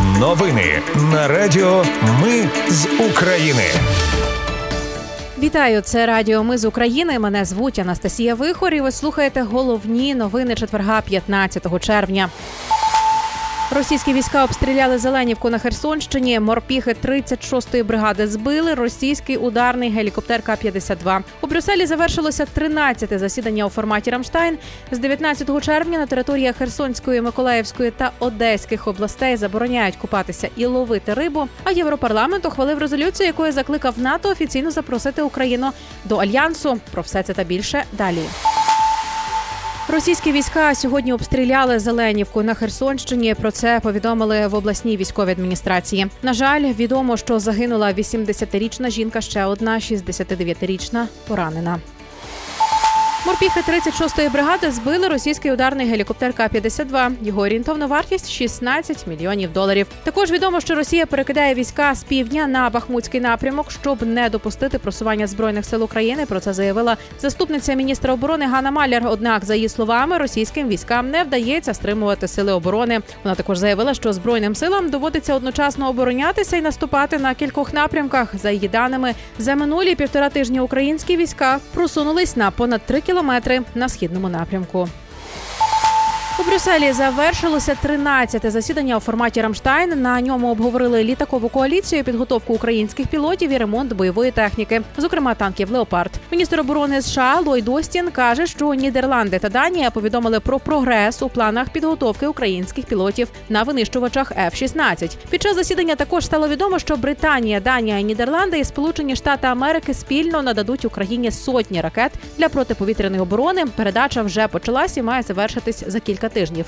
Новини на Радіо Ми з України. Вітаю, це Радіо Ми з України. Мене звуть Анастасія Вихор. і Ви слухаєте головні новини четверга 15 червня. Російські війська обстріляли Зеленівку на Херсонщині. Морпіхи 36-ї бригади збили російський ударний гелікоптер К-52. У Брюсселі завершилося 13-те засідання у форматі Рамштайн. З 19 червня на територіях Херсонської, Миколаївської та Одеських областей забороняють купатися і ловити рибу. А європарламент ухвалив резолюцію, якою закликав НАТО офіційно запросити Україну до альянсу. Про все це та більше далі. Російські війська сьогодні обстріляли Зеленівку на Херсонщині. Про це повідомили в обласній військовій адміністрації. На жаль, відомо, що загинула 80-річна жінка ще одна 69-річна поранена. Морпіхи 36-ї бригади збили російський ударний гелікоптер К-52. Його орієнтовна вартість 16 мільйонів доларів. Також відомо, що Росія перекидає війська з півдня на Бахмутський напрямок, щоб не допустити просування збройних сил України. Про це заявила заступниця міністра оборони Ганна Маляр. Однак, за її словами, російським військам не вдається стримувати сили оборони. Вона також заявила, що збройним силам доводиться одночасно оборонятися і наступати на кількох напрямках. За її даними за минулі півтора тижні українські війська просунулись на понад 3 кілометри кілометри на східному напрямку. У Брюсселі завершилося 13-те засідання у форматі Рамштайн. На ньому обговорили літакову коаліцію, підготовку українських пілотів і ремонт бойової техніки, зокрема танків Леопард. Міністр оборони США Ллойд Остін каже, що Нідерланди та Данія повідомили про прогрес у планах підготовки українських пілотів на винищувачах F-16. Під час засідання також стало відомо, що Британія, Данія, Нідерланди і Сполучені Штати Америки спільно нададуть Україні сотні ракет для протиповітряної оборони. Передача вже почалась і має завершитись за кілька тижнів.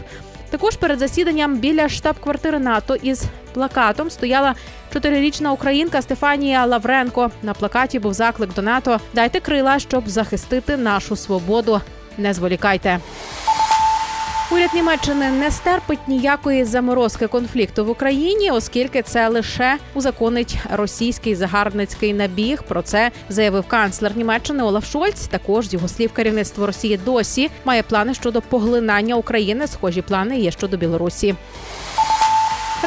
Також перед засіданням біля штаб-квартири НАТО із плакатом стояла чотирирічна українка Стефанія Лавренко. На плакаті був заклик до НАТО Дайте крила, щоб захистити нашу свободу. Не зволікайте. Уряд Німеччини не стерпить ніякої заморозки конфлікту в Україні, оскільки це лише узаконить російський загарбницький набіг. Про це заявив канцлер Німеччини Олаф Шольц. Також з його слів керівництво Росії досі має плани щодо поглинання України. Схожі плани є щодо Білорусі.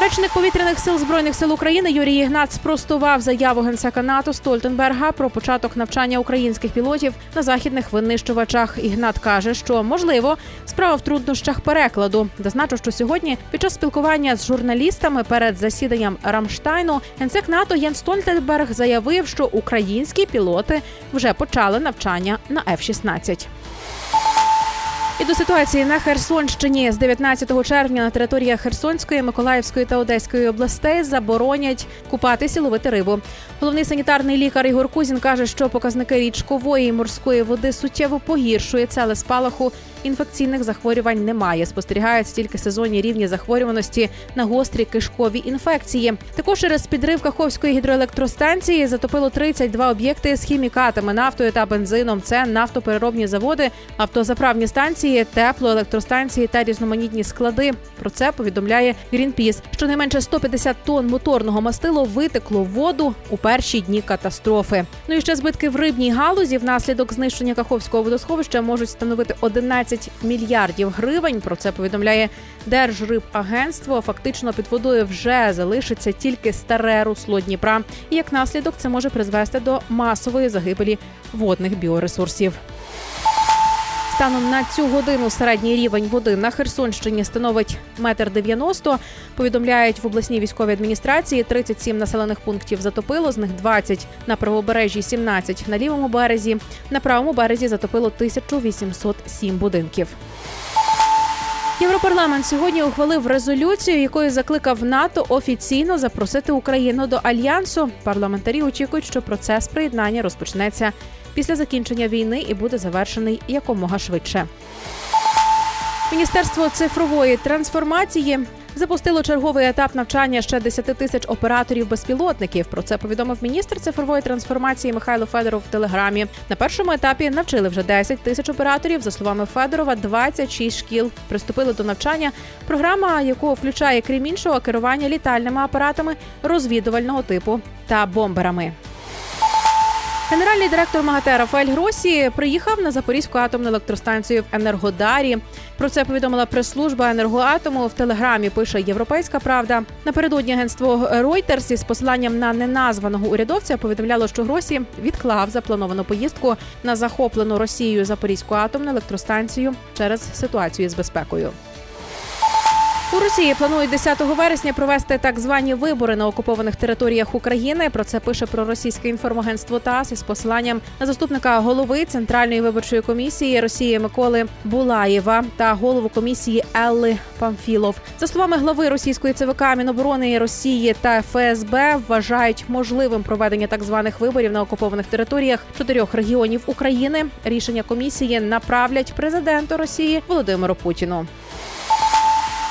Речник повітряних сил збройних сил України Юрій Ігнат спростував заяву генсека НАТО Стольтенберга про початок навчання українських пілотів на західних винищувачах. Ігнат каже, що можливо справа в труднощах перекладу. Зазначу, що сьогодні під час спілкування з журналістами перед засіданням Рамштайну генсек НАТО Єн Стольтенберг заявив, що українські пілоти вже почали навчання на F-16. І до ситуації на Херсонщині з 19 червня на територіях Херсонської, Миколаївської та Одеської областей заборонять купатися, ловити рибу. Головний санітарний лікар Ігор Кузін каже, що показники річкової і морської води суттєво погіршуються, але спалаху інфекційних захворювань немає. Спостерігаються тільки сезонні рівні захворюваності на гострі кишкові інфекції. Також через підрив Каховської гідроелектростанції затопило 32 об'єкти з хімікатами, нафтою та бензином. Це нафтопереробні заводи, автозаправні станції, теплоелектростанції та різноманітні склади. Про це повідомляє Greenpeace. Щонайменше 150 тонн моторного мастилу витекло в воду у перші дні катастрофи. Ну і ще збитки в рибній галузі внаслідок знищення Каховського водосховища можуть становити 11 15 мільярдів гривень. Про це повідомляє Держрибагентство. Фактично під водою вже залишиться тільки старе русло Дніпра, і як наслідок це може призвести до масової загибелі водних біоресурсів. Станом на цю годину середній рівень води на Херсонщині становить метр дев'яносто. Повідомляють в обласній військовій адміністрації 37 населених пунктів затопило, з них 20 на правобережжі, 17 на лівому березі. На правому березі затопило 1807 будинків. Європарламент сьогодні ухвалив резолюцію, якою закликав НАТО офіційно запросити Україну до альянсу. Парламентарі очікують, що процес приєднання розпочнеться після закінчення війни і буде завершений якомога швидше. Міністерство цифрової трансформації запустило черговий етап навчання ще 10 тисяч операторів безпілотників. Про це повідомив міністр цифрової трансформації Михайло Федоров в телеграмі. На першому етапі навчили вже 10 тисяч операторів. За словами Федорова, 26 шкіл приступили до навчання. Програма, яку включає крім іншого керування літальними апаратами розвідувального типу та бомберами. Генеральний директор МАГАТЕ Рафаель Гросі приїхав на Запорізьку атомну електростанцію в Енергодарі. Про це повідомила прес-служба енергоатому. В телеграмі пише Європейська Правда. Напередодні агентство Reuters із посиланням на неназваного урядовця повідомляло, що Гросі відклав заплановану поїздку на захоплену Росією Запорізьку атомну електростанцію через ситуацію з безпекою. У Росії планують 10 вересня провести так звані вибори на окупованих територіях України. Про це пише проросійське інформагентство ТАСС із посиланням на заступника голови Центральної виборчої комісії Росії Миколи Булаєва та голову комісії Елли Памфілов. За словами глави російської ЦВК Міноборони Росії та ФСБ вважають можливим проведення так званих виборів на окупованих територіях чотирьох регіонів України. Рішення комісії направлять президенту Росії Володимиру Путіну.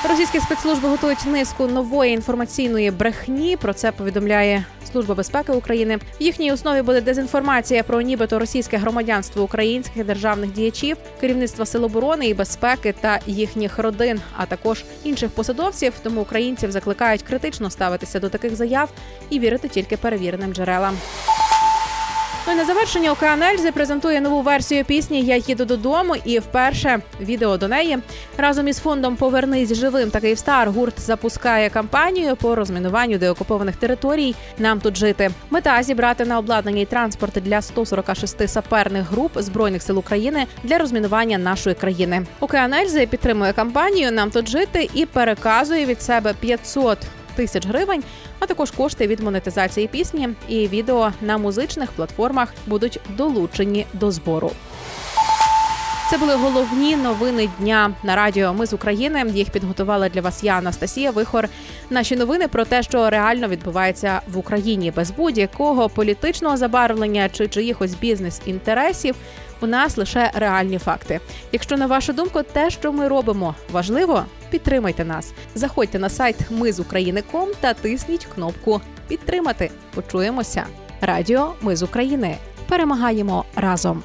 Російські спецслужби готують низку нової інформаційної брехні. Про це повідомляє Служба безпеки України. В їхній основі буде дезінформація про нібито російське громадянство українських державних діячів, керівництва сил оборони і безпеки та їхніх родин, а також інших посадовців. Тому українців закликають критично ставитися до таких заяв і вірити тільки перевіреним джерелам. Ну і на завершення Океан Ельзи презентує нову версію пісні Я їду додому. І вперше відео до неї разом із фондом Повернись живим та Київстар гурт запускає кампанію по розмінуванню деокупованих територій. Нам тут жити. Мета зібрати на обладнаній транспорт для 146 саперних груп збройних сил України для розмінування нашої країни. Океан Ельзи підтримує кампанію Нам тут жити і переказує від себе 500 тисяч гривень, а також кошти від монетизації пісні і відео на музичних платформах будуть долучені до збору. Це були головні новини дня на радіо. Ми з України. Їх підготувала для вас я, Анастасія Вихор. Наші новини про те, що реально відбувається в Україні без будь-якого політичного забарвлення чи чиїхось бізнес-інтересів. У нас лише реальні факти. Якщо на вашу думку, те, що ми робимо, важливо, підтримайте нас. Заходьте на сайт Ми з України.ком та тисніть кнопку Підтримати. Почуємося. Радіо Ми з України. Перемагаємо разом.